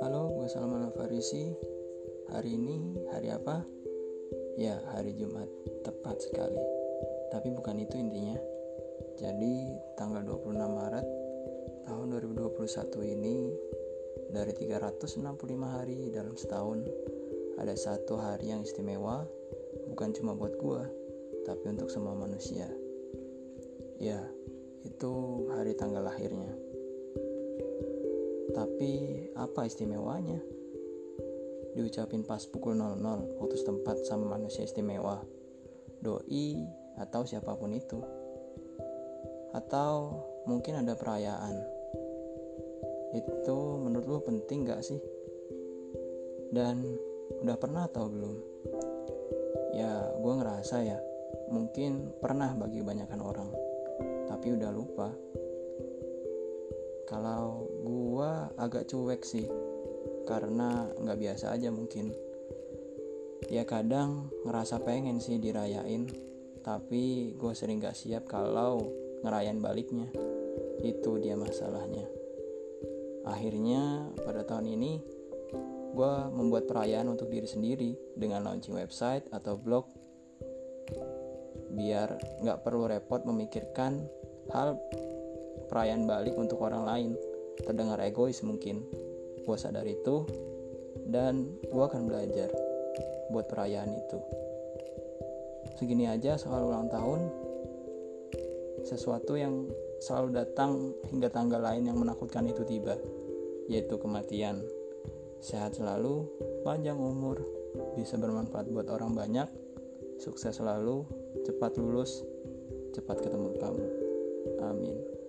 Halo, gue Salman Farisi. Hari ini hari apa? Ya, hari Jumat. Tepat sekali. Tapi bukan itu intinya. Jadi, tanggal 26 Maret tahun 2021 ini dari 365 hari dalam setahun ada satu hari yang istimewa bukan cuma buat gue, tapi untuk semua manusia. Ya, itu hari tanggal lahirnya. Tapi apa istimewanya? Diucapin pas pukul 00 waktu setempat sama manusia istimewa, doi atau siapa pun itu. Atau mungkin ada perayaan. Itu menurut lo penting gak sih? Dan udah pernah atau belum? Ya, gue ngerasa ya, mungkin pernah bagi kebanyakan orang tapi udah lupa. Kalau gua agak cuek sih karena nggak biasa aja mungkin. Ya kadang ngerasa pengen sih dirayain tapi gue sering gak siap kalau ngerayain baliknya. Itu dia masalahnya. Akhirnya pada tahun ini gue membuat perayaan untuk diri sendiri dengan launching website atau blog biar nggak perlu repot memikirkan hal perayaan balik untuk orang lain terdengar egois mungkin. Gue sadar itu dan gue akan belajar buat perayaan itu. Segini aja soal ulang tahun. Sesuatu yang selalu datang hingga tanggal lain yang menakutkan itu tiba yaitu kematian. Sehat selalu panjang umur bisa bermanfaat buat orang banyak. Sukses selalu cepat lulus cepat ketemu kamu Amin.